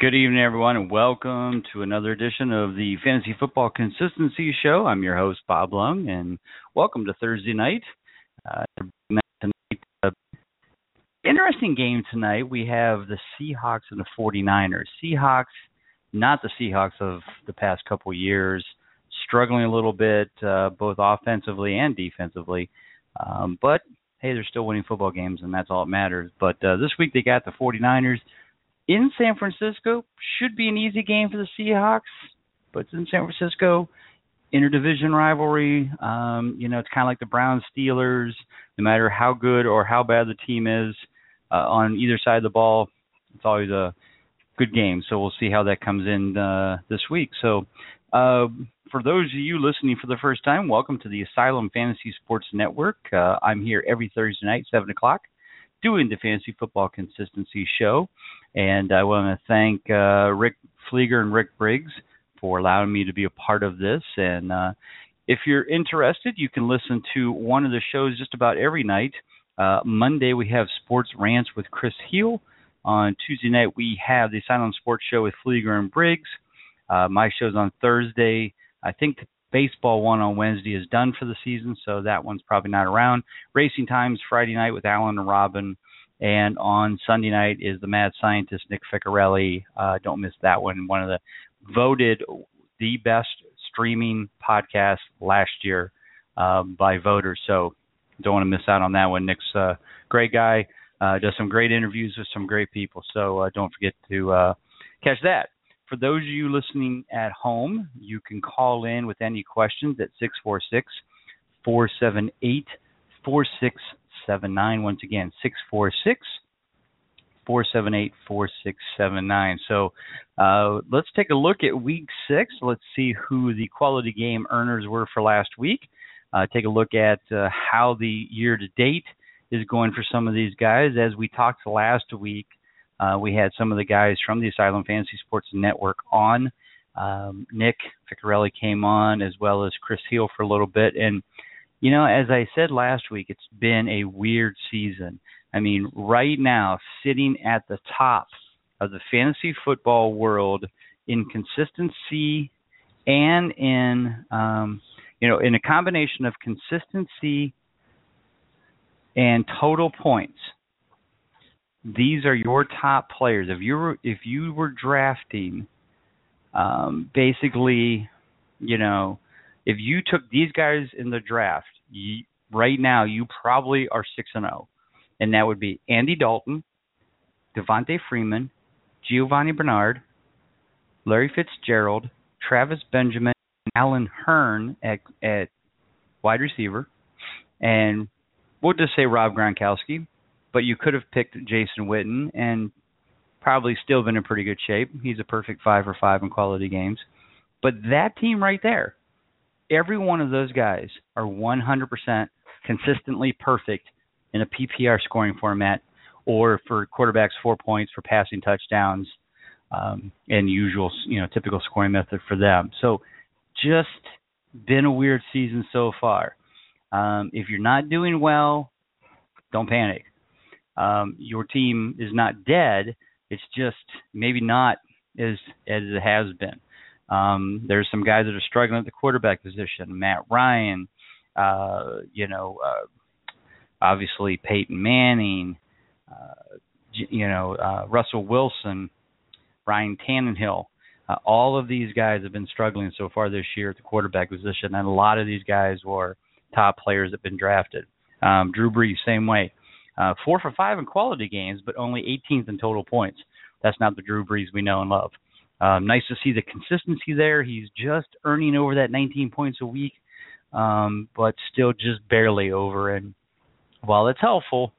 Good evening, everyone, and welcome to another edition of the Fantasy Football Consistency Show. I'm your host, Bob Lung, and welcome to Thursday night. Uh, tonight uh, interesting game tonight. We have the Seahawks and the 49ers. Seahawks, not the Seahawks of the past couple years, struggling a little bit, uh, both offensively and defensively. Um, but hey, they're still winning football games, and that's all that matters. But uh, this week they got the 49ers in San Francisco. Should be an easy game for the Seahawks, but it's in San Francisco. Interdivision rivalry. Um, you know, it's kind of like the Browns Steelers. No matter how good or how bad the team is uh, on either side of the ball, it's always a good game. So we'll see how that comes in uh, this week. So, uh, for those of you listening for the first time, welcome to the Asylum Fantasy Sports Network. Uh, I'm here every Thursday night, 7 o'clock, doing the Fantasy Football Consistency Show. And I want to thank uh, Rick Flieger and Rick Briggs for allowing me to be a part of this. And uh, if you're interested, you can listen to one of the shows just about every night. Uh, Monday, we have Sports Rants with Chris Heal. On Tuesday night, we have the Asylum Sports Show with Flieger and Briggs. Uh, my show's on Thursday. I think baseball one on Wednesday is done for the season, so that one's probably not around. Racing Times Friday night with Alan and Robin. And on Sunday night is the Mad Scientist Nick Ficcarelli. Uh, don't miss that one. One of the voted the best streaming podcast last year uh, by voters. So don't want to miss out on that one. Nick's a great guy. Uh, does some great interviews with some great people. So uh, don't forget to uh, catch that. For those of you listening at home, you can call in with any questions at 646 478 4679. Once again, 646 478 4679. So uh, let's take a look at week six. Let's see who the quality game earners were for last week. Uh, take a look at uh, how the year to date is going for some of these guys. As we talked last week, uh, we had some of the guys from the Asylum Fantasy Sports Network on. Um, Nick Ficcarelli came on as well as Chris Heal for a little bit. And, you know, as I said last week, it's been a weird season. I mean, right now, sitting at the top of the fantasy football world in consistency and in, um, you know, in a combination of consistency and total points – these are your top players. If you were if you were drafting, um, basically, you know, if you took these guys in the draft, you, right now you probably are six and zero, oh. and that would be Andy Dalton, Devonta Freeman, Giovani Bernard, Larry Fitzgerald, Travis Benjamin, Allen Hurns at at wide receiver, and we'll just say Rob Gronkowski, but you could have picked Jason Witten and probably still been in pretty good shape. He's a perfect five for five in quality games. But that team right there, every one of those guys are 100% consistently perfect in a PPR scoring format or for quarterbacks four points for passing touchdowns um, and usual, you know, typical scoring method for them. So just been a weird season so far. Um, if you're not doing well, don't panic um, your team is not dead. It's just maybe not as as it has been. Um, there's some guys that are struggling at the quarterback position. Matt Ryan, uh, you know, uh, obviously Peyton Manning, uh, you know, uh, Russell Wilson, Ryan Tannehill. Uh, all of these guys have been struggling so far this year at the quarterback position, and a lot of these guys were top players that have been drafted. Um, Drew Brees, same way. Uh, four for five in quality games, but only 18th in total points. That's not the Drew Brees we know and love. Um, nice to see the consistency there. He's just earning over that 19 points a week, um, but still just barely over. And while it's helpful,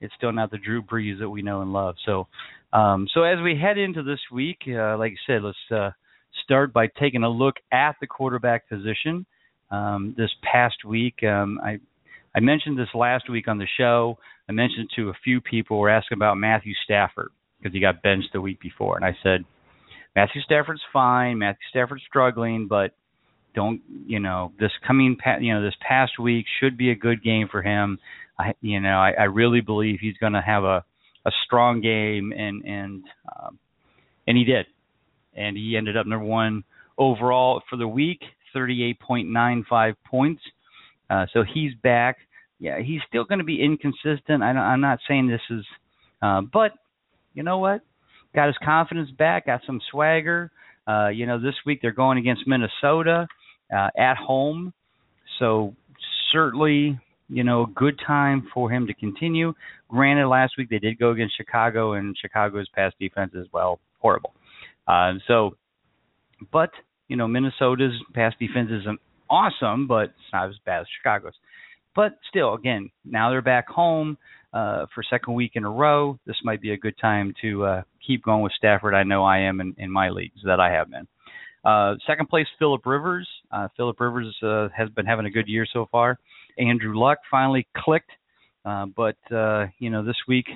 it's still not the Drew Brees that we know and love. So, um, so as we head into this week, uh, like I said, let's uh, start by taking a look at the quarterback position. Um, this past week, um, I I mentioned this last week on the show. I mentioned to a few people were asking about Matthew Stafford because he got benched the week before, and I said Matthew Stafford's fine. Matthew Stafford's struggling, but don't you know this coming you know this past week should be a good game for him. I you know I, I really believe he's going to have a a strong game and and um, and he did, and he ended up number one overall for the week, 38.95 points. Uh, so he's back. Yeah, he's still going to be inconsistent. I, I'm not saying this is, uh, but you know what? Got his confidence back. Got some swagger. Uh, you know, this week they're going against Minnesota uh, at home, so certainly you know good time for him to continue. Granted, last week they did go against Chicago, and Chicago's pass defense is well horrible. Uh, so, but you know Minnesota's pass defense is awesome, but it's not as bad as Chicago's. But still, again, now they're back home uh, for second week in a row. This might be a good time to uh, keep going with Stafford. I know I am in, in my leagues that I have been. Uh, second place, Philip Rivers. Uh, Philip Rivers uh, has been having a good year so far. Andrew Luck finally clicked, uh, but uh, you know this week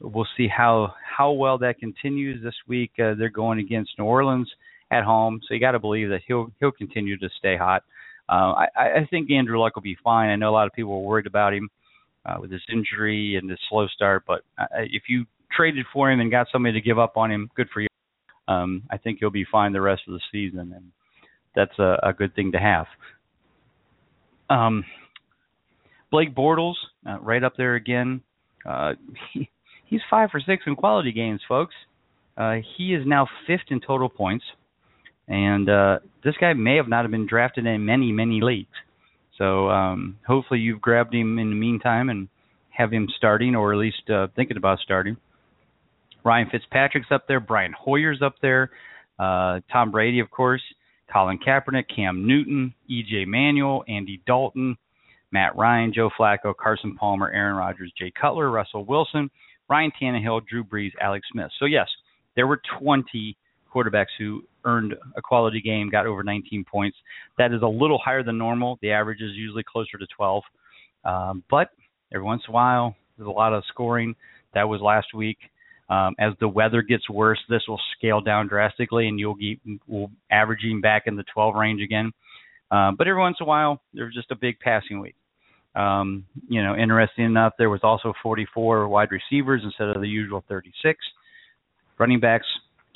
we'll see how how well that continues. This week uh, they're going against New Orleans at home, so you got to believe that he'll he'll continue to stay hot. Uh, I, I think Andrew Luck will be fine. I know a lot of people were worried about him uh, with his injury and his slow start, but uh, if you traded for him and got somebody to give up on him, good for you. Um, I think he'll be fine the rest of the season, and that's a, a good thing to have. Um, Blake Bortles, uh, right up there again. Uh, he, he's five for six in quality games, folks. Uh, he is now fifth in total points, and uh, this guy may have not have been drafted in many, many leagues. So um, hopefully you've grabbed him in the meantime and have him starting, or at least uh, thinking about starting. Ryan Fitzpatrick's up there, Brian Hoyer's up there, uh, Tom Brady, of course, Colin Kaepernick, Cam Newton, E.J. Manuel, Andy Dalton, Matt Ryan, Joe Flacco, Carson Palmer, Aaron Rodgers, Jay Cutler, Russell Wilson, Ryan Tannehill, Drew Brees, Alex Smith. So yes, there were 20 quarterbacks who earned a quality game, got over 19 points. That is a little higher than normal. The average is usually closer to 12. Um, but every once in a while, there's a lot of scoring. That was last week. Um, as the weather gets worse, this will scale down drastically, and you'll get will averaging back in the 12 range again. Um, but every once in a while, there's just a big passing week. Um, you know, interesting enough, there was also 44 wide receivers instead of the usual 36. Running backs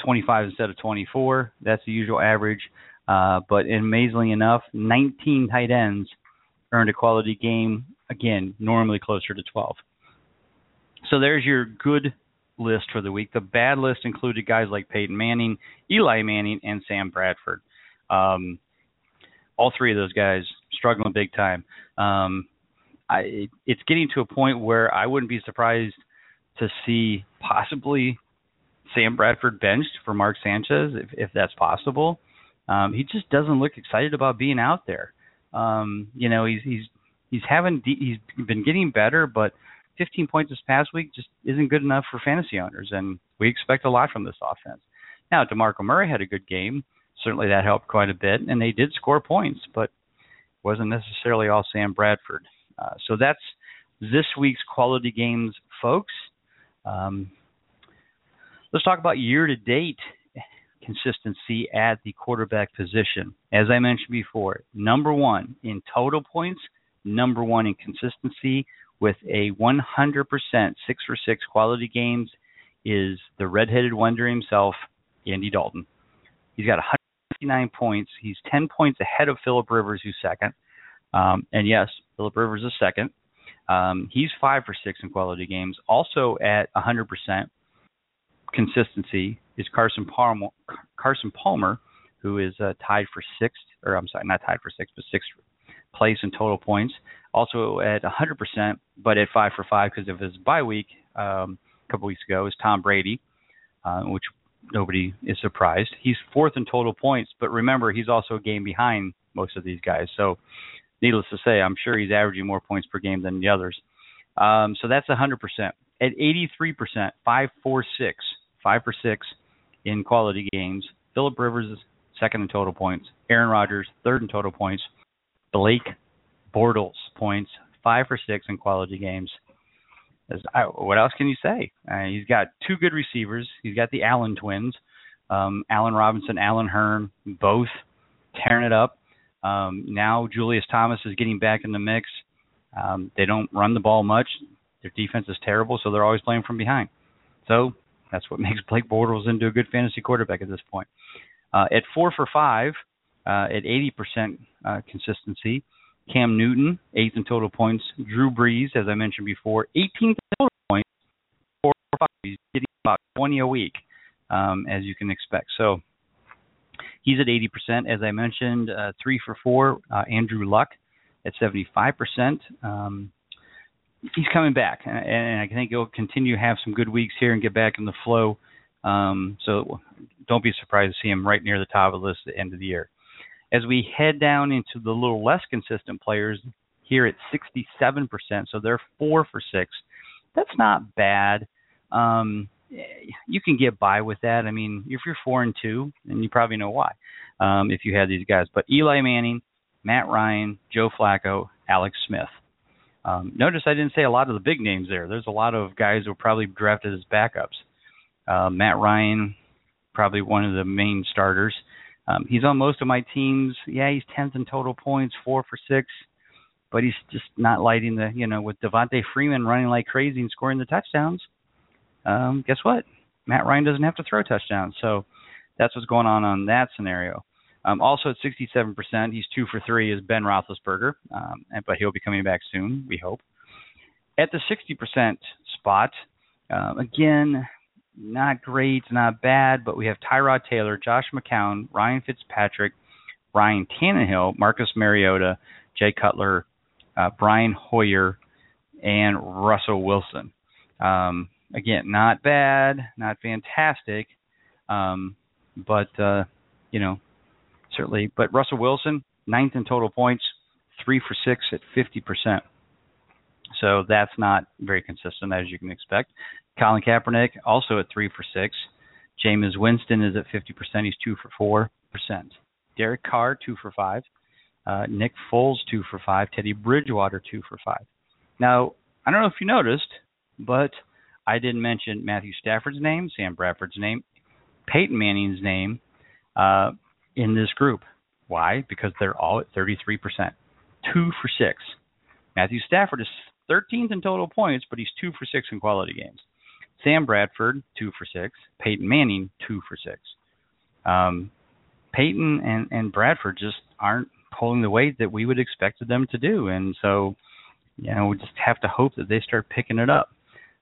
25 instead of 24. That's the usual average. Uh, but amazingly enough, 19 tight ends earned a quality game. Again, normally closer to 12. So there's your good list for the week. The bad list included guys like Peyton Manning, Eli Manning, and Sam Bradford. Um, all three of those guys struggling big time. Um, I, it's getting to a point where I wouldn't be surprised to see possibly Sam Bradford benched for Mark Sanchez if, if that's possible. Um, he just doesn't look excited about being out there. Um, you know, he's he's he's having he's been getting better, but 15 points this past week just isn't good enough for fantasy owners, and we expect a lot from this offense. Now, DeMarco Murray had a good game. Certainly that helped quite a bit, and they did score points, but wasn't necessarily all Sam Bradford. Uh, so that's this week's quality games, folks. Um, let's talk about year to date consistency at the quarterback position. As I mentioned before, number one in total points, number one in consistency with a 100% six for six quality games is the redheaded wonder himself, Andy Dalton. He's got 159 points. He's 10 points ahead of Philip Rivers, who's second. Um, and yes, Philip Rivers is second. Um, he's five for six in quality games. Also at 100% consistency is Carson Palmer, Carson Palmer, who is uh, tied for sixth, or I'm sorry, not tied for sixth, but sixth place in total points. Also at 100%, but at five for five because of his bye week um, a couple weeks ago, is Tom Brady, uh, which nobody is surprised. He's fourth in total points, but remember he's also a game behind most of these guys. So needless to say, I'm sure he's averaging more points per game than the others. Um, so that's 100%. At 83%, 5 4 6, 5 for 6 in quality games. Philip Rivers is second in total points. Aaron Rodgers, third in total points. Blake Bortles points, 5 for 6 in quality games. I, what else can you say? Uh, he's got two good receivers. He's got the Allen twins, um, Allen Robinson, Allen Hurns, both tearing it up. Um, now Julius Thomas is getting back in the mix. Um, they don't run the ball much. Their defense is terrible, so they're always playing from behind. So That's what makes Blake Bortles into a good fantasy quarterback at this point. Uh, at four for five, uh, at 80% uh, consistency, Cam Newton, eighth in total points. Drew Brees, as I mentioned before, 18th total points. Four for five. He's getting about 20 a week, um, as you can expect. So he's at 80%. As I mentioned, uh, three for four. Uh, Andrew Luck at 75%. Um, he's coming back, and I think he'll continue to have some good weeks here and get back in the flow. Um, so don't be surprised to see him right near the top of the list at the end of the year. As we head down into the little less consistent players here at 67%, so they're four for six. That's not bad. Um, you can get by with that. I mean, if you're four and two, and you probably know why, um, if you had these guys. But Eli Manning, Matt Ryan, Joe Flacco, Alex Smith. Um, notice I didn't say a lot of the big names there. There's a lot of guys who were probably drafted as backups. Uh, Matt Ryan, probably one of the main starters. Um, he's on most of my teams. Yeah, he's 10th in total points, four for six, but he's just not lighting the, you know, with Devonta Freeman running like crazy and scoring the touchdowns. Um, guess what? Matt Ryan doesn't have to throw touchdowns. So that's what's going on on that scenario. Um, also at 67%, he's two for three, is Ben Roethlisberger, um, but he'll be coming back soon, we hope. At the 60% spot, uh, again, not great, not bad, but we have Tyrod Taylor, Josh McCown, Ryan Fitzpatrick, Ryan Tannehill, Marcus Mariota, Jay Cutler, uh, Brian Hoyer, and Russell Wilson. Um, again, not bad, not fantastic, um, but uh, you know, certainly. But Russell Wilson, ninth in total points, three for six at 50%. So that's not very consistent, as you can expect. Colin Kaepernick, also at three for six. Jameis Winston is at 50%. He's two for four percent. Derek Carr, two for five. Uh, Nick Foles, two for five. Teddy Bridgewater, two for five. Now, I don't know if you noticed, but I didn't mention Matthew Stafford's name, Sam Bradford's name, Peyton Manning's name, uh, in this group. Why? Because they're all at 33%. Two for six. Matthew Stafford is 13th in total points, but he's two for six in quality games. Sam Bradford, two for six. Peyton Manning, two for six. Um, Peyton and, and Bradford just aren't pulling the weight that we would expect them to do. And so, you know, we just have to hope that they start picking it up.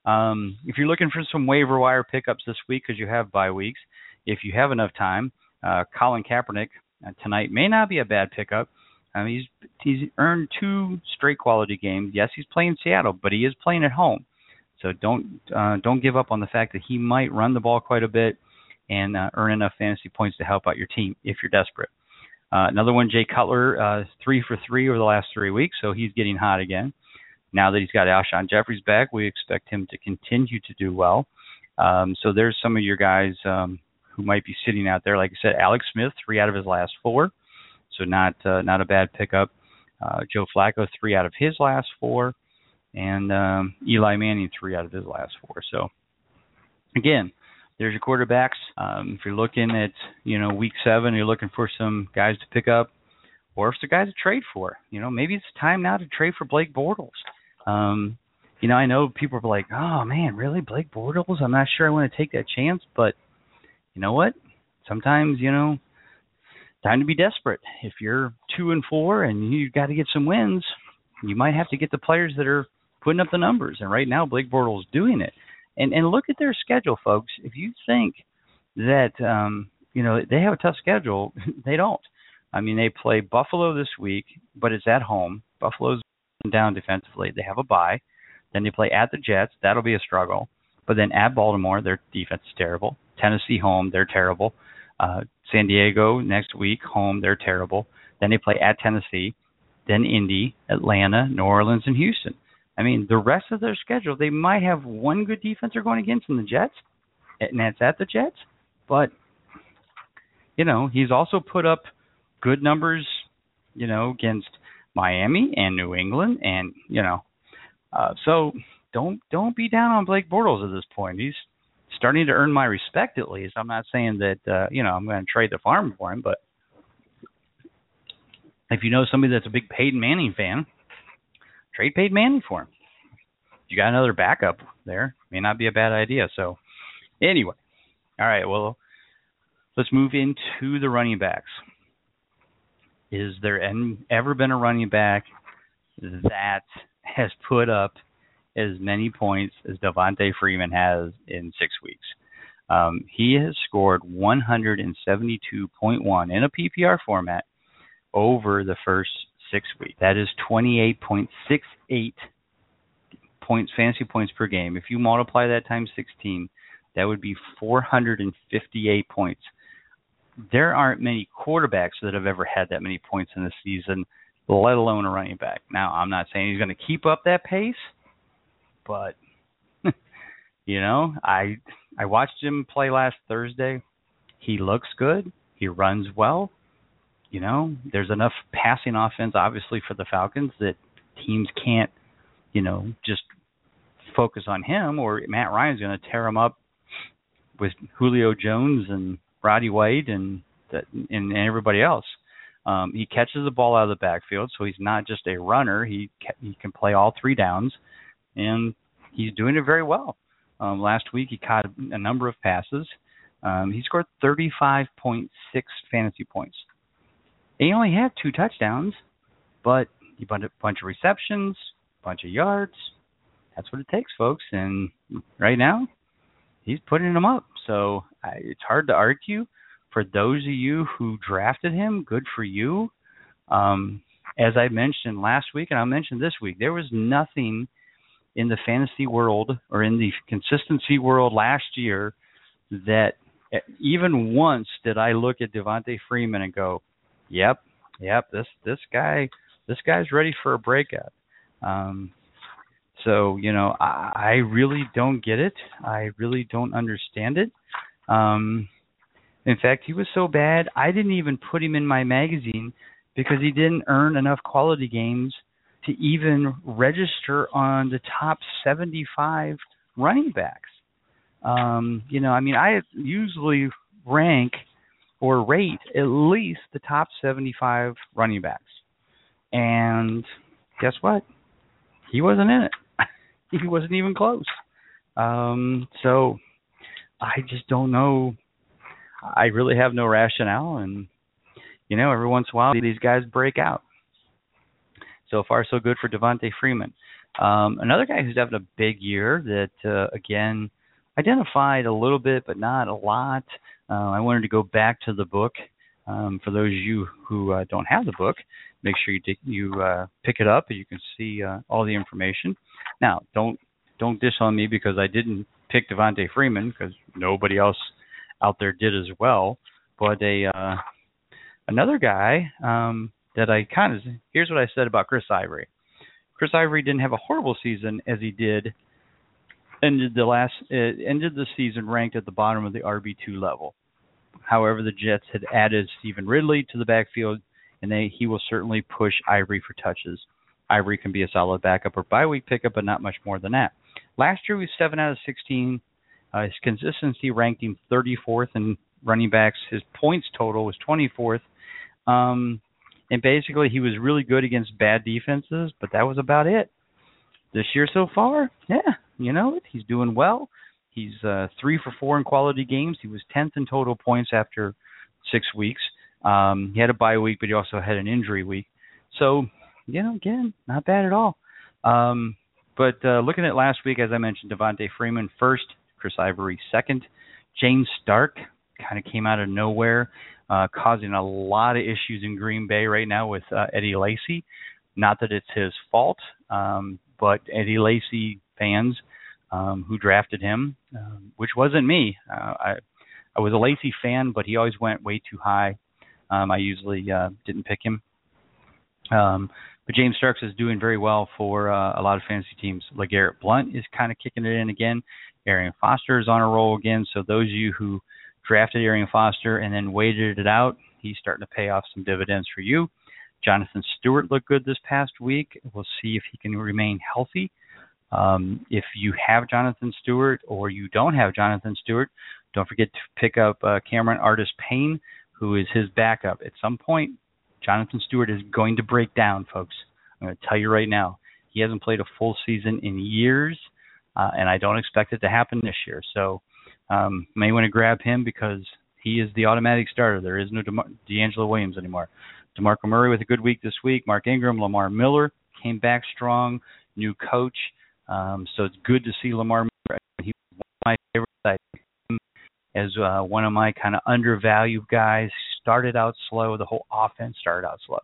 Um, if you're looking for some waiver wire pickups this week because you have bye weeks, if you have enough time, uh, Colin Kaepernick uh, tonight may not be a bad pickup. Um, he's he's earned two straight quality games. Yes, he's playing Seattle, but he is playing at home. So don't uh, don't give up on the fact that he might run the ball quite a bit and uh, earn enough fantasy points to help out your team if you're desperate. Uh, another one, Jay Cutler, uh, three for three over the last three weeks, so he's getting hot again. Now that he's got Alshon Jeffery's back, we expect him to continue to do well. Um, so there's some of your guys um, who might be sitting out there. Like I said, Alex Smith, three out of his last four, so not uh, not a bad pickup. Uh, Joe Flacco, three out of his last four, and um, Eli Manning, three out of his last four. So again, there's your quarterbacks. Um, if you're looking at you know week seven, you're looking for some guys to pick up, or if it's a guy to trade for. You know, maybe it's time now to trade for Blake Bortles. Um, you know, I know people are like, "Oh man, really, Blake Bortles? I'm not sure I want to take that chance." But you know what? Sometimes, you know, time to be desperate. If you're two and four and you've got to get some wins, you might have to get the players that are putting up the numbers. And right now, Blake Bortles doing it. And and look at their schedule, folks. If you think that um, you know they have a tough schedule, they don't. I mean, they play Buffalo this week, but it's at home. Buffalo's down defensively. They have a bye. Then they play at the Jets. That'll be a struggle. But then at Baltimore, their defense is terrible. Tennessee home, they're terrible. Uh, San Diego next week home, they're terrible. Then they play at Tennessee, then Indy, Atlanta, New Orleans, and Houston. I mean, the rest of their schedule, they might have one good defense they're going against in the Jets, and that's at the Jets. But you know, he's also put up good numbers, you know, against Miami and New England, and you know, uh, so don't don't be down on Blake Bortles at this point. He's starting to earn my respect at least. I'm not saying that uh, you know I'm going to trade the farm for him, but if you know somebody that's a big Peyton Manning fan, trade Peyton Manning for him. You got another backup there, may not be a bad idea. So Anyway, all right. Well, let's move into the running backs. Is there ever been a running back that has put up as many points as Devonta Freeman has in six weeks? Um, he has scored 172.1 in a PPR format over the first six weeks. That is 28.68 points, fantasy points per game. If you multiply that times 16, that would be 458 points. There aren't many quarterbacks that have ever had that many points in a season, let alone a running back. Now, I'm not saying he's going to keep up that pace, but you know, I I watched him play last Thursday. He looks good. He runs well. You know, there's enough passing offense obviously for the Falcons that teams can't, you know, just focus on him or Matt Ryan's going to tear him up with Julio Jones and Roddy White and that and, everybody else. Um, he catches the ball out of the backfield, so he's not just a runner. He ca- he can play all three downs, and he's doing it very well. Um, last week he caught a number of passes. Um, he scored 35.6 fantasy points. He only had two touchdowns, but he bunch a bunch of receptions, bunch of yards. That's what it takes, folks. And right now, he's putting them up. So I, it's hard to argue. For those of you who drafted him, good for you. Um, as I mentioned last week, and I'll mention this week, there was nothing in the fantasy world or in the consistency world last year that even once did I look at Devonta Freeman and go, "Yep, yep, this this guy this guy's ready for a breakout." Um, so you know, I, I really don't get it. I really don't understand it. Um, in fact, he was so bad I didn't even put him in my magazine because he didn't earn enough quality games to even register on the top 75 running backs. Um, you know, I mean, I usually rank or rate at least the top 75 running backs. And guess what? He wasn't in it. he wasn't even close. Um, so I just don't know. I really have no rationale, and you know, every once in a while these guys break out. So far, so good for Devonta Freeman. Um, another guy who's having a big year that uh, again identified a little bit, but not a lot. Uh, I wanted to go back to the book. Um, for those of you who uh, don't have the book, make sure you dig, you uh, pick it up and you can see uh, all the information. Now, don't don't dish on me because I didn't pick Devonta Freeman because nobody else out there did as well. But a uh, another guy um, that I kind of here's what I said about Chris Ivory. Chris Ivory didn't have a horrible season as he did ended the last uh, ended the season ranked at the bottom of the RB two level. However, the Jets had added Stevan Ridley to the backfield, and they he will certainly push Ivory for touches. Ivory can be a solid backup or bye week pickup, but not much more than that. Last year he was seven out of sixteen. Uh, his consistency ranked him 34th in running backs. His points total was 24th. Um, and basically, he was really good against bad defenses, but that was about it. This year so far, yeah, you know he's doing well. He's uh, three for four in quality games. He was 10th in total points after six weeks. Um, he had a bye week, but he also had an injury week. So you know, again, not bad at all. Um, but uh, looking at last week, as I mentioned, Devonta Freeman first, Chris Ivory second, James Stark kind of came out of nowhere, uh, causing a lot of issues in Green Bay right now with uh, Eddie Lacy. Not that it's his fault, um, but Eddie Lacy fans um, who drafted him, um, which wasn't me. Uh, I I was a Lacy fan, but he always went way too high. Um, I usually uh, didn't pick him. Um, but James Starks is doing very well for uh, a lot of fantasy teams. LeGarrette Blunt is kind of kicking it in again. Arian Foster is on a roll again. So those of you who drafted Arian Foster and then waited it out, he's starting to pay off some dividends for you. Jonathan Stewart looked good this past week. We'll see if he can remain healthy. Um, if you have Jonathan Stewart or you don't have Jonathan Stewart, don't forget to pick up uh, Cameron Artis Payne, who is his backup. At some point, Jonathan Stewart is going to break down, folks. I'm going to tell you right now. He hasn't played a full season in years, uh, and I don't expect it to happen this year. So Um, may want to grab him because he is the automatic starter. There is no DeMar- DeAngelo Williams anymore. DeMarco Murray with a good week this week. Mark Ingram, Lamar Miller came back strong. New coach. Um, so it's good to see Lamar Miller. He was one of my favorites. As uh, one of my kind of undervalued guys. Started out slow. The whole offense started out slow.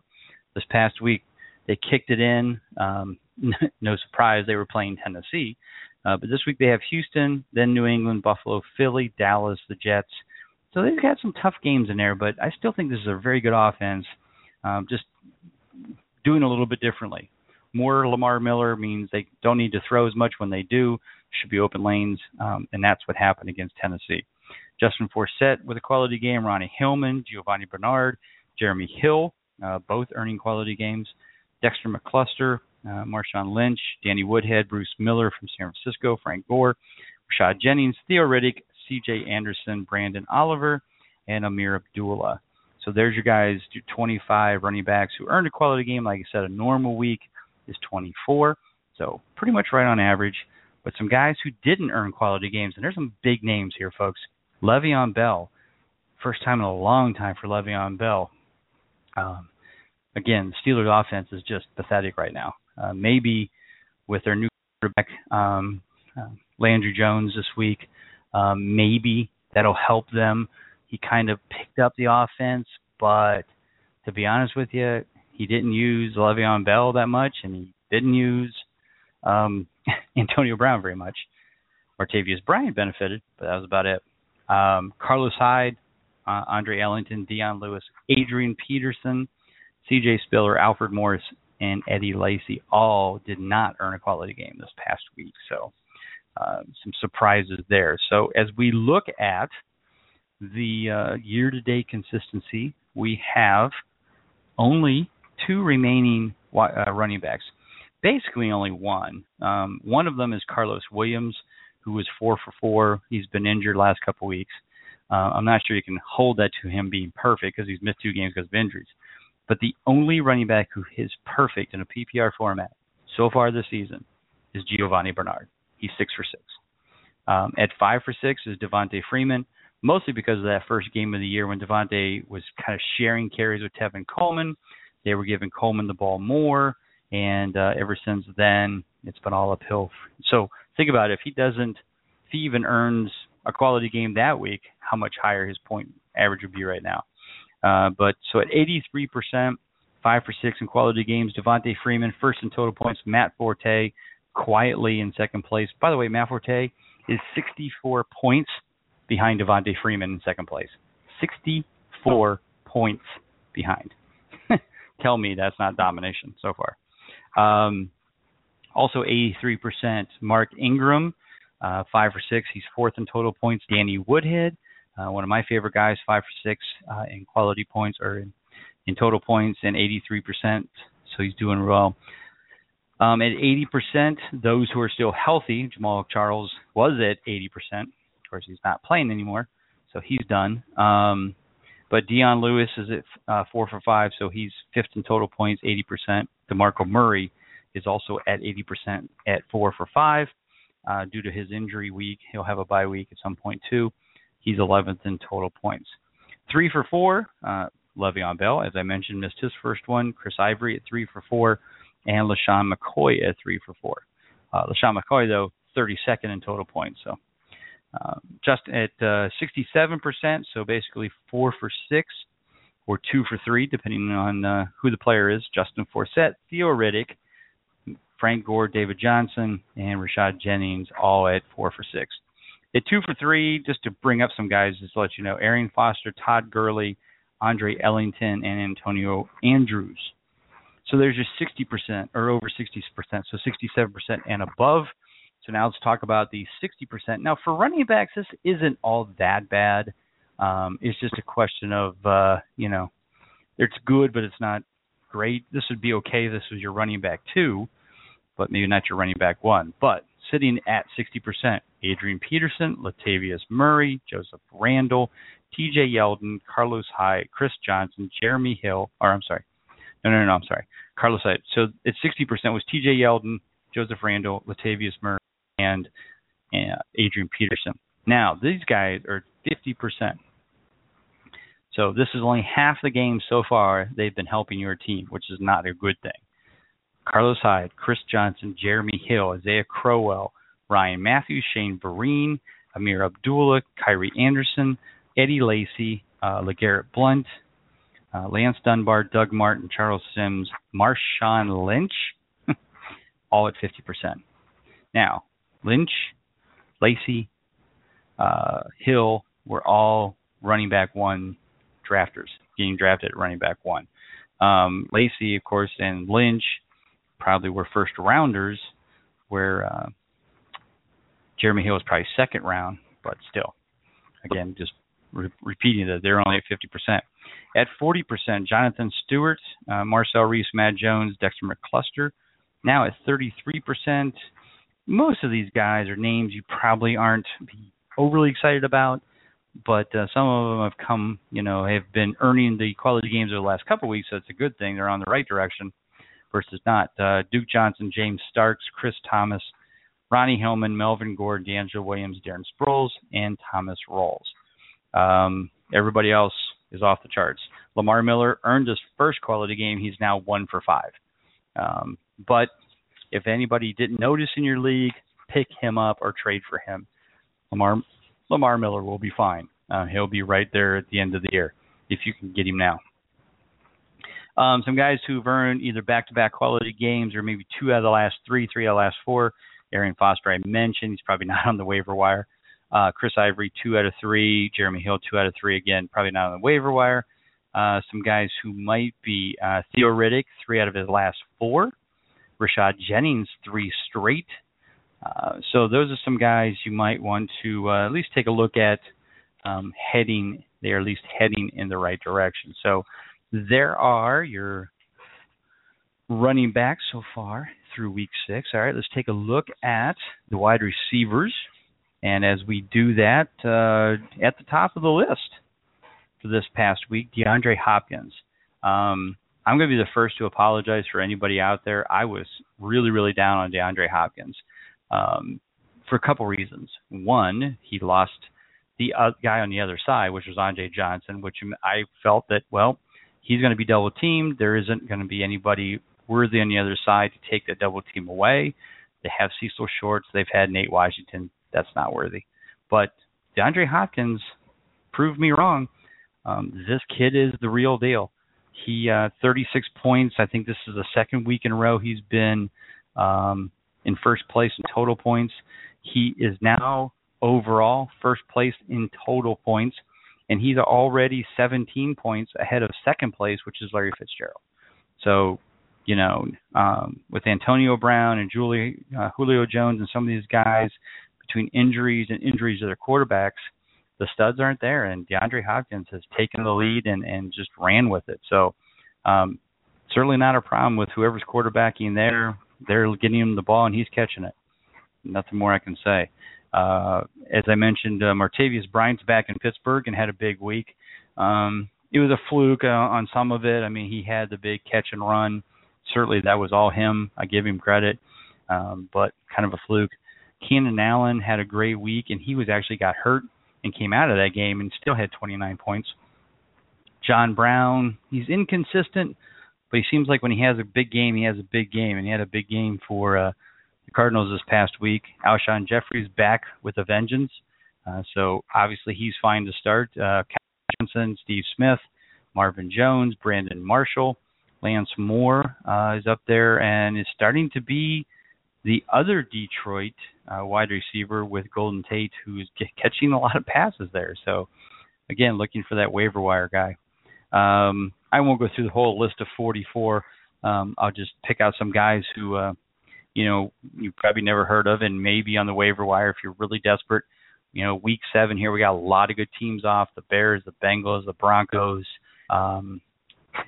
This past week, they kicked it in. Um, no surprise, they were playing Tennessee. Uh, but this week they have Houston, then New England, Buffalo, Philly, Dallas, the Jets. So they've got some tough games in there, but I still think this is a very good offense. Um, just doing a little bit differently. More Lamar Miller means they don't need to throw as much when they do. Should be open lanes, um, and that's what happened against Tennessee. Justin Forsett with a quality game. Ronnie Hillman, Giovani Bernard, Jeremy Hill, uh, both earning quality games. Dexter McCluster, uh, Marshawn Lynch, Danny Woodhead, Bruce Miller from San Francisco, Frank Gore, Rashad Jennings, Theo Riddick, C.J. Anderson, Branden Oliver, and Ameer Abdullah. So there's your guys, 25 running backs who earned a quality game. Like I said, a normal week is 24, so pretty much right on average. But some guys who didn't earn quality games, and there's some big names here, folks. Le'Veon Bell, first time in a long time for Le'Veon Bell. Um, again, Steelers' offense is just pathetic right now. Uh, maybe with their new quarterback, um, uh, Landry Jones, this week, um, maybe that'll help them. He kind of picked up the offense, but to be honest with you, he didn't use Le'Veon Bell that much, and he didn't use um, Antonio Brown very much. Martavis Bryant benefited, but that was about it. Um, Carlos Hyde, uh, Andre Ellington, Dion Lewis, Adrian Peterson, C.J. Spiller, Alfred Morris, and Eddie Lacy all did not earn a quality game this past week. So uh, some surprises there. So as we look at the uh, year-to-date consistency, we have only two remaining uh, running backs. Basically, only one. Um, one of them is Karlos Williams, who was four for four. He's been injured last couple weeks. Uh, I'm not sure you can hold that to him being perfect because he's missed two games because of injuries. But the only running back who is perfect in a PPR format so far this season is Giovani Bernard. He's six for six. Um, at five for six is Devonta Freeman, mostly because of that first game of the year when Devonta was kind of sharing carries with Tevin Coleman. They were giving Coleman the ball more, and uh, ever since then, it's been all uphill. So think about it. If he doesn't, if he even earns a quality game that week, how much higher his point average would be right now. Uh, but so at 83%, five for six in quality games. Devonta Freeman first in total points. Matt Forte quietly in second place. By the way, Matt Forte is 64 points behind Devonta Freeman in second place. 64 points behind. Tell me that's not domination so far. Um, also 83%. Mark Ingram, uh, five for six. He's fourth in total points. Danny Woodhead, uh, one of my favorite guys, five for six uh, in quality points or in, in total points, and 83%. So he's doing well. Um, at 80%, those who are still healthy, Jamaal Charles was at 80%. Of course, he's not playing anymore, so he's done. Um, but Dion Lewis is at uh, four for five, so he's fifth in total points, 80%. DeMarco Murray is also at 80% at four for five. Uh, due to his injury week, he'll have a bye week at some point too. He's 11th in total points. Three for four, uh, Le'Veon Bell, as I mentioned, missed his first one. Chris Ivory at three for four, and LeSean McCoy at three for four. Uh, LeSean McCoy, though, 32nd in total points. So uh, just at uh, 67%, so basically four for six or two for three, depending on uh, who the player is. Justin Forsett, Theo Riddick, Frank Gore, David Johnson, and Rashad Jennings all at four for six. At two for three, just to bring up some guys, just to let you know, Arian Foster, Todd Gurley, Andre Ellington, and Antonio Andrews. So there's just 60% or over 60%, so 67% and above. So now let's talk about the 60%. Now for running backs, this isn't all that bad. Um, it's just a question of, uh, you know, it's good, but it's not great. This would be okay. This was your running back two but maybe not your running back one. But sitting at 60%, Adrian Peterson, Latavius Murray, Joseph Randle, TJ Yeldon, Carlos Hyde, Chris Johnson, Jeremy Hill, or I'm sorry. No, no, no, I'm sorry. Carlos Hyde. So it's 60% was TJ Yeldon, Joseph Randle, Latavius Murray, and uh, Adrian Peterson. Now, these guys are 50%. So this is only half the game so far they've been helping your team, which is not a good thing. Carlos Hyde, Chris Johnson, Jeremy Hill, Isaiah Crowell, Ryan Mathews, Shane Vereen, Ameer Abdullah, Kyrie Anderson, Eddie Lacy, uh, Blunt, uh, Lance Dunbar, Doug Martin, Charles Sims, Marshawn Lynch, all at 50%. Now, Lynch, Lacy, uh, Hill were all running back one drafters, getting drafted at running back one. Um, Lacy, of course, and Lynch probably were first rounders, where uh, Jeremy Hill was probably second round, but still, again, just re- repeating that they're only at 50%. At 40%, Jonathan Stewart, uh, Marcel Reece, Matt Jones, Dexter McCluster. Now at 33%, most of these guys are names you probably aren't overly excited about, but uh, some of them have come, you know, have been earning the quality games over the last couple of weeks, so it's a good thing. They're on the right direction versus not. Uh, Duke Johnson, James Starks, Chris Thomas, Ronnie Hillman, Melvin Gordon, DeAngelo Williams, Darren Sproles, and Thomas Rawls. Um, everybody else is off the charts. Lamar Miller earned his first quality game. He's now one for five. Um, but if anybody didn't notice in your league, pick him up or trade for him. Lamar Lamar Miller will be fine. Uh, he'll be right there at the end of the year if you can get him now. Um, some guys who've earned either back-to-back quality games or maybe two out of the last three, three out of the last four. Arian Foster, I mentioned, he's probably not on the waiver wire. Uh, Chris Ivory, two out of three. Jeremy Hill, two out of three. Again, probably not on the waiver wire. Uh, some guys who might be uh, Theo Riddick, three out of his last four. Rashad Jennings, three straight. Uh, so those are some guys you might want to uh, at least take a look at um, heading. They are at least heading in the right direction. So there are your running backs so far through week six. All right, let's take a look at the wide receivers. And as we do that, uh, at the top of the list for this past week, DeAndre Hopkins. Um, I'm going to be the first to apologize for anybody out there. I was really, really down on DeAndre Hopkins um, for a couple reasons. One, he lost the uh, guy on the other side, which was Andre Johnson, which I felt that, well, he's going to be double teamed. There isn't going to be anybody worthy on the other side to take that double team away. They have Cecil Shorts. They've had Nate Washington that's not worthy. But DeAndre Hopkins proved me wrong. Um, this kid is the real deal. He uh, 36 points. I think this is the second week in a row he's been um, in first place in total points. He is now overall first place in total points, and he's already 17 points ahead of second place, which is Larry Fitzgerald. So, you know, um, with Antonio Brown and Julie, uh, Julio Jones and some of these guys, between injuries and injuries to their quarterbacks, the studs aren't there, and DeAndre Hopkins has taken the lead and and just ran with it. So um, certainly not a problem with whoever's quarterbacking there. They're getting him the ball and he's catching it. Nothing more I can say. Uh, as I mentioned, uh, Martavis Bryant's back in Pittsburgh and had a big week. Um, it was a fluke uh, on some of it. I mean, he had the big catch and run. Certainly, that was all him. I give him credit, um, but kind of a fluke. Keenan Allen had a great week, and he was actually got hurt and came out of that game and still had 29 points. John Brown, he's inconsistent, but he seems like when he has a big game, he has a big game, and he had a big game for uh, the Cardinals this past week. Alshon Jeffery's back with a vengeance, uh, so obviously he's fine to start. Uh, Johnson, Steve Smith, Marvin Jones, Brandon Marshall, Lance Moore uh, is up there and is starting to be the other Detroit uh, wide receiver with Golden Tate, who's catching a lot of passes there. So, again, looking for that waiver wire guy. Um, I won't go through the whole list of 44. Um, I'll just pick out some guys who, uh, you know, you probably never heard of, and maybe on the waiver wire if you're really desperate. You know, week seven here we got a lot of good teams off: the Bears, the Bengals, the Broncos, um,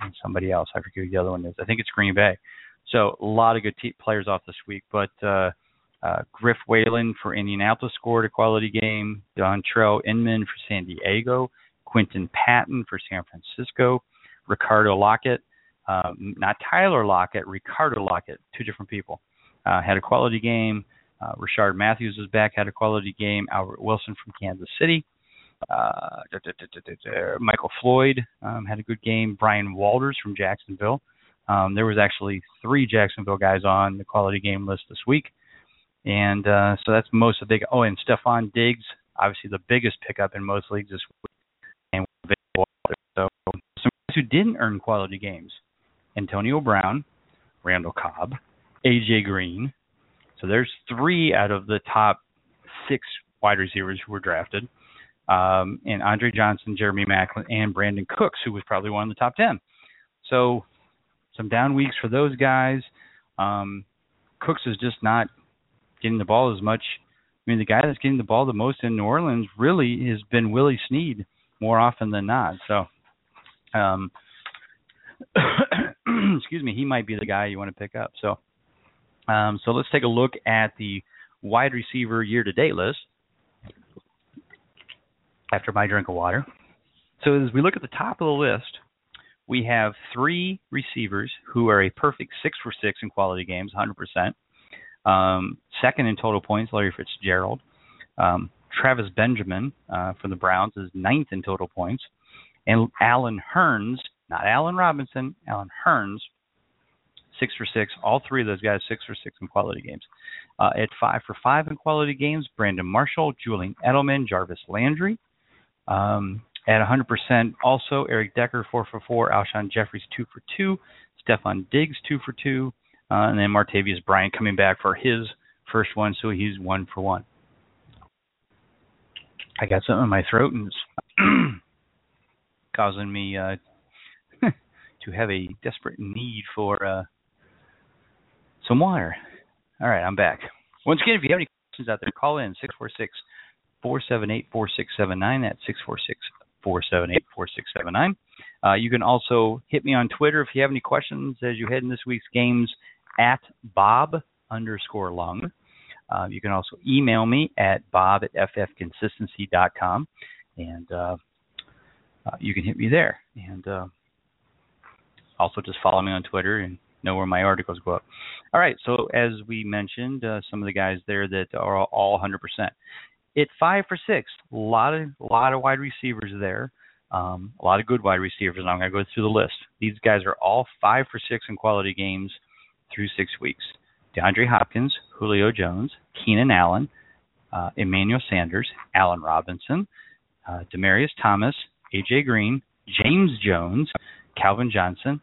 and somebody else. I forget who the other one is. I think it's Green Bay. So a lot of good te- players off this week, but uh, uh, Griff Whalen for Indianapolis scored a quality game. Dontrelle Inman for San Diego. Quinton Patton for San Francisco. Ricardo Lockette, um, not Tyler Lockett, Ricardo Lockette, two different people, uh, had a quality game. Uh, Rishard Matthews is back, had a quality game. Albert Wilson from Kansas City. Uh, da, da, da, Michael Floyd um, had a good game. Bryan Walters from Jacksonville. Um, there was actually three Jacksonville guys on the quality game list this week, and uh, so that's most of the. Oh, and Stefon Diggs, obviously the biggest pickup in most leagues this week, and so some guys who didn't earn quality games: Antonio Brown, Randall Cobb, AJ Green. So there's three out of the top six wide receivers who were drafted um, and Andre Johnson, Jeremy Maclin, and Brandin Cooks, who was probably one of the top 10. So some down weeks for those guys. Um, Cooks is just not getting the ball as much. I mean, the guy that's getting the ball the most in New Orleans really has been Willie Snead more often than not. So, um, excuse me, he might be the guy you want to pick up. So, um, so let's take a look at the wide receiver year to date list after my drink of water. So as we look at the top of the list, we have three receivers who are a perfect six for six in quality games, 100%. Um, second in total points, Larry Fitzgerald. Um, Travis Benjamin uh, from the Browns is ninth in total points. And Allen Hurns, not Allen Robinson, Allen Hurns, six for six. All three of those guys six for six in quality games. Uh, at five for five in quality games, Brandon Marshall, Julian Edelman, Jarvis Landry, um, at 100%, also Eric Decker, 4 for 4. Alshon Jeffries, 2 for 2. Stefon Diggs, 2 for 2. Uh, and then Martavis Bryant coming back for his first one, so he's 1 for 1. I got something in my throat and it's causing me uh, to have a desperate need for uh, some water. All right, I'm back. Once again, if you have any questions out there, call in 646 478 4679. That's 646 478 4679. Uh, you can also hit me on Twitter if you have any questions as you head in this week's games at Bob underscore Lung. Uh, you can also email me at bob at ffconsistency.com, and uh, uh, you can hit me there. And uh, also just follow me on Twitter and know where my articles go up. All right, so as we mentioned, uh, some of the guys there that are all 100% at five for six, a lot of lot of wide receivers there, um, a lot of good wide receivers. And I'm going to go through the list. These guys are all five for six in quality games through six weeks. DeAndre Hopkins, Julio Jones, Keenan Allen, uh, Emmanuel Sanders, Allen Robinson, uh, Demaryius Thomas, AJ Green, James Jones, Calvin Johnson,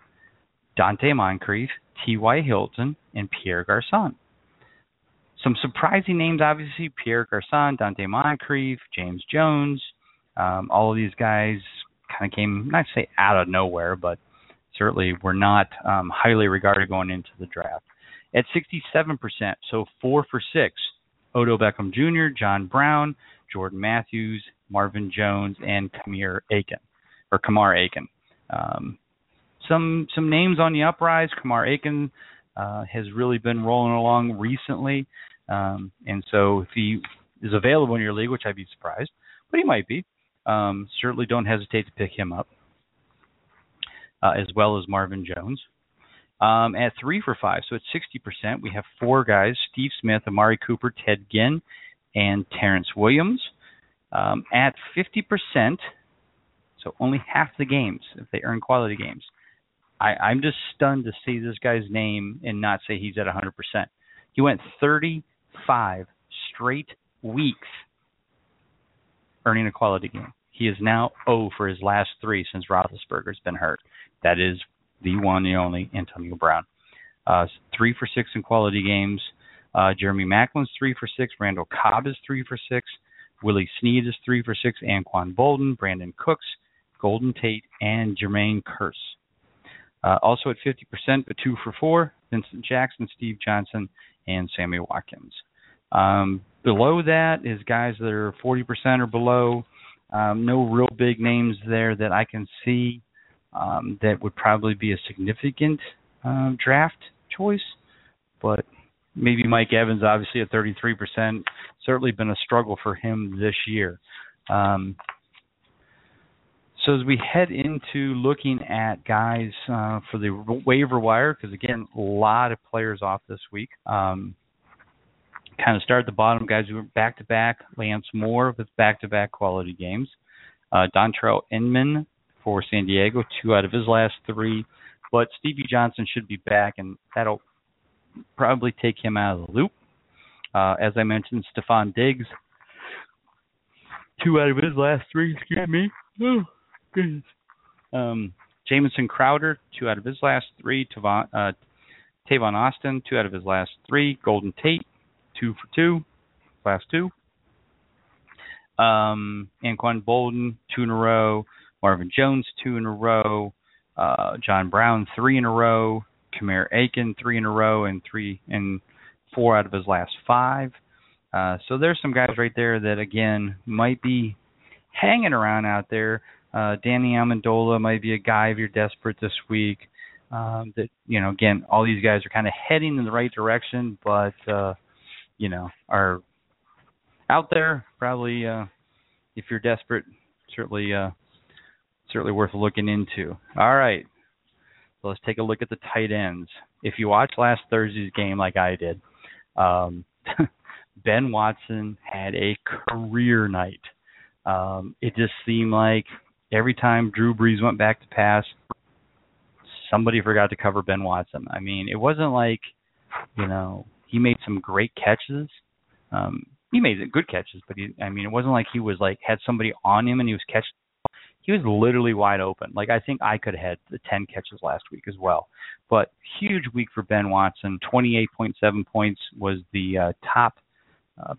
Donte Moncrief, T.Y. Hilton, and Pierre Garcon. Some surprising names, obviously Pierre Garcon, Donte Moncrief, James Jones. Um, all of these guys kind of came, not to say out of nowhere, but certainly were not um, highly regarded going into the draft. At 67%, so four for six, Odo Beckham Jr., John Brown, Jordan Matthews, Marvin Jones, and Kamir Aiken, or Kamar Aiken. Um, some some names on the uprise. Kamar Aiken uh, has really been rolling along recently. Um, and so if he is available in your league, which I'd be surprised, but he might be, um, certainly don't hesitate to pick him up, uh, as well as Marvin Jones. Um, at three for five, so at 60%, we have four guys Steve Smith, Amari Cooper, Ted Ginn, and Terrance Williams. Um, at 50%, so only half the games if they earn quality games. I, I'm just stunned to see this guy's name and not say he's at 100%. He went 35 straight weeks earning a quality game. He is now 0 for his last three since Roethlisberger's been hurt. That is the one, and only Antonio Brown. Uh, three for six in quality games. Uh, Jeremy Maclin's three for six. Randall Cobb is three for six. Willie Snead is three for six. Anquan Boldin, Brandin Cooks, Golden Tate, and Jermaine Kearse. Uh, also at 50%, but two for four. Vincent Jackson, Steve Johnson, and Sammy Watkins. Um, below that is guys that are 40% or below. Um, no real big names there that I can see um, that would probably be a significant uh, draft choice, but maybe Mike Evans, obviously at 33%, certainly been a struggle for him this year. Um, so as we head into looking at guys uh, for the waiver wire, because again, a lot of players off this week. Um, kind of start at the bottom, guys who were back to back. Lance Moore with back to back quality games. Uh, Dontrelle Inman for San Diego, two out of his last three. But Stevie Johnson should be back, and that'll probably take him out of the loop. Uh, as I mentioned, Stefon Diggs, two out of his last three. Excuse me. Oh, goodness. Um, Jamison Crowder, two out of his last three. Tavon, uh, Tavon Austin, two out of his last three. Golden Tate, two for two, last two. Um, Anquan Boldin, two in a row. Marvin Jones, two in a row. Uh, John Brown, three in a row. Kamar Aiken, three in a row, and three and four out of his last five. Uh, so there's some guys right there that again might be hanging around out there. Uh, Danny Amendola might be a guy if you're desperate this week. Um, that you know, again, all these guys are kind of heading in the right direction, but uh, you know, are out there probably uh, if you're desperate, certainly uh, certainly worth looking into. All right, so let's take a look at the tight ends. If you watched last Thursday's game like I did, um, Ben Watson had a career night. Um, it just seemed like every time Drew Brees went back to pass, somebody forgot to cover Ben Watson. I mean, it wasn't like, you know, he made some great catches. Um, he made good catches, but he, I mean, it wasn't like he was like had somebody on him and he was catching. He was literally wide open. Like I think I could have had the 10 catches last week as well. But huge week for Ben Watson. 28.7 points was the uh, top uh,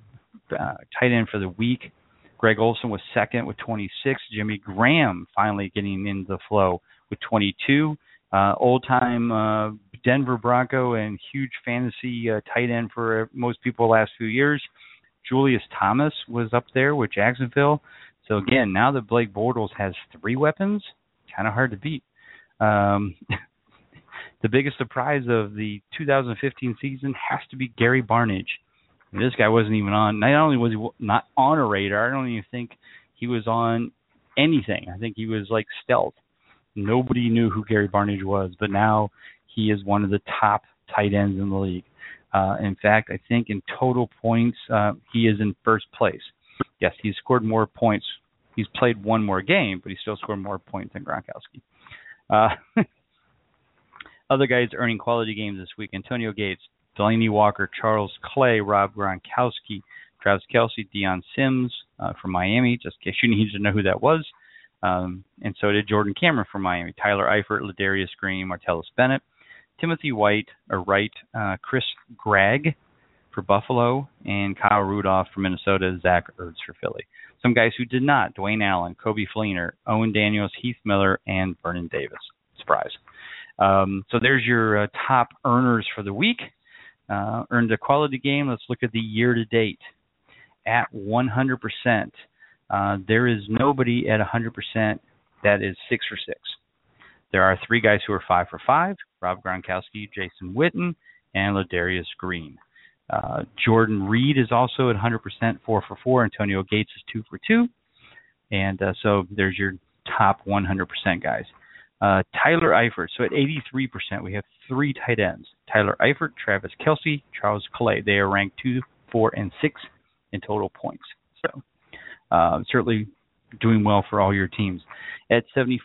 uh, tight end for the week. Greg Olsen was second with 26. Jimmy Graham finally getting into the flow with 22. Uh, old time uh, Denver Bronco and huge fantasy uh, tight end for most people the last few years. Julius Thomas was up there with Jacksonville. So again, now that Blake Bortles has three weapons, kind of hard to beat. Um, the biggest surprise of the 2015 season has to be Gary Barnidge. This guy wasn't even on. Not only was he not on a radar, I don't even think he was on anything. I think he was like stealth. Nobody knew who Gary Barnidge was, but now he is one of the top tight ends in the league. Uh, in fact, I think in total points, uh, he is in first place. Yes, he's scored more points. He's played one more game, but he still scored more points than Gronkowski. Uh, other guys earning quality games this week: Antonio Gates, Delanie Walker, Charles Clay, Rob Gronkowski, Travis Kelce, Dion Sims uh, from Miami, just in case you need to know who that was. Um, and so did Jordan Cameron from Miami, Tyler Eifert, Ladarius Green, Martellus Bennett, Timothy White, or Wright, uh, Chris Gragg for Buffalo, and Kyle Rudolph from Minnesota, Zach Ertz for Philly. Some guys who did not: Dwayne Allen, Coby Fleener, Owen Daniels, Heath Miller, and Vernon Davis. Surprise. Um, so there's your uh, top earners for the week uh, earned a quality game. Let's look at the year to date. At 100%, uh, there is nobody at 100% that is six for six. There are three guys who are five for five: Rob Gronkowski, Jason Witten, and Ladarius Green. Uh, Jordan Reed is also at 100%, four for four. Antonio Gates is two for two. And uh, so there's your top 100% guys. Uh, Tyler Eifert. So at 83%, we have three tight ends: Tyler Eifert, Travis Kelce, Charles Clay. They are ranked two, four, and six in total points. So uh, certainly doing well for all your teams. At 75%,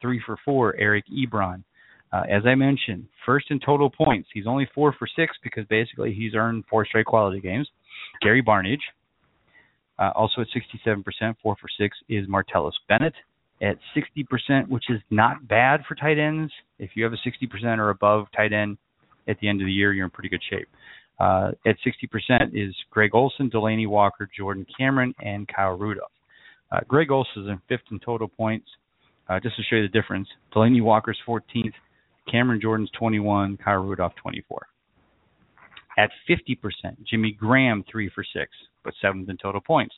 three for four, Eric Ebron. Uh, as I mentioned, first in total points. He's only four for six because basically he's earned four straight quality games. Gary Barnidge. Uh, also at 67%, four for six, is Martellus Bennett at 60%, which is not bad for tight ends. If you have a 60% or above tight end at the end of the year, you're in pretty good shape. Uh, at 60% is Greg Olsen, Delanie Walker, Jordan Cameron, and Kyle Rudolph. Uh, Greg Olsen is in fifth in total points. Uh, just to show you the difference, Delanie Walker's 14th, Cameron Jordan's 21, Kyle Rudolph 24. At 50%, Jimmy Graham 3 for 6, but 7th in total points.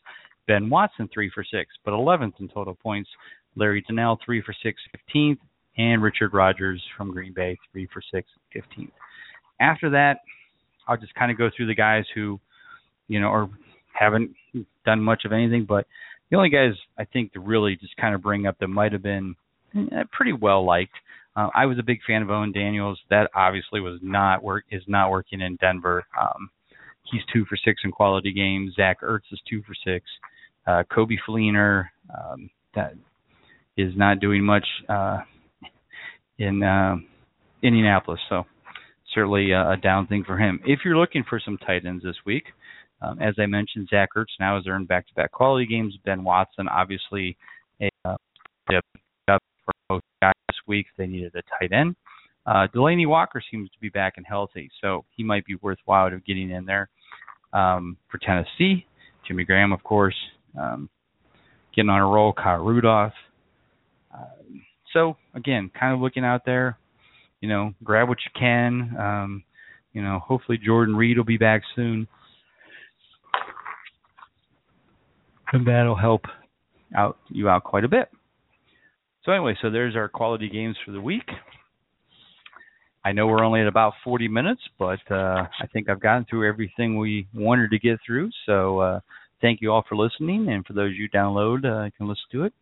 Ben Watson 3 for 6, but 11th in total points. Larry Donnell, three for six, 15th, and Richard Rogers from Green Bay, three for six, 15th. After that, I'll just kind of go through the guys who, you know, or haven't done much of anything, but the only guys I think to really just kind of bring up that might have been eh, pretty well liked. Uh, I was a big fan of Owen Daniels. That obviously was not work is not working in Denver. Um, he's two for six in quality games. Zach Ertz is two for six. Uh, Coby Fleener um, that is not doing much uh, in uh, Indianapolis, so certainly a, a down thing for him. If you're looking for some tight ends this week, um, as I mentioned, Zach Ertz now has earned back-to-back quality games. Ben Watson, obviously, a uh, for both guys this week. They needed a tight end. Uh, Delanie Walker seems to be back and healthy, so he might be worthwhile of getting in there. Um, for Tennessee, Jimmy Graham, of course, um, getting on a roll. Kyle Rudolph. So again, kind of looking out there, you know, grab what you can. Um, you know, hopefully Jordan Reed will be back soon, and that'll help out you out quite a bit. So anyway, so there's our quality games for the week. I know we're only at about 40 minutes, but uh, I think I've gotten through everything we wanted to get through. So uh, thank you all for listening, and for those you download, uh, you can listen to it.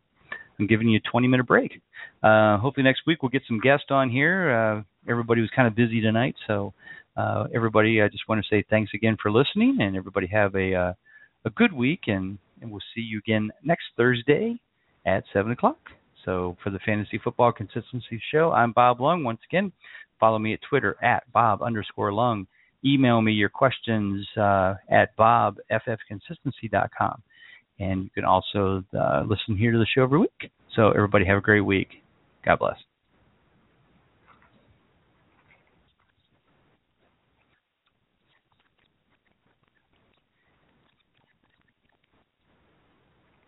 I'm giving you a 20 minute break. Uh, hopefully next week we'll get some guests on here. Uh, everybody was kind of busy tonight, so uh, everybody, I just want to say thanks again for listening, and everybody have a uh, a good week, and, and we'll see you again next Thursday at seven o'clock. So for the Fantasy Football Consistency Show, I'm Bob Lung. Once again, follow me at Twitter at Bob underscore Lung. Email me your questions uh, at bobffconsistency.com. And you can also uh, listen here to the show every week. So everybody have a great week. God bless.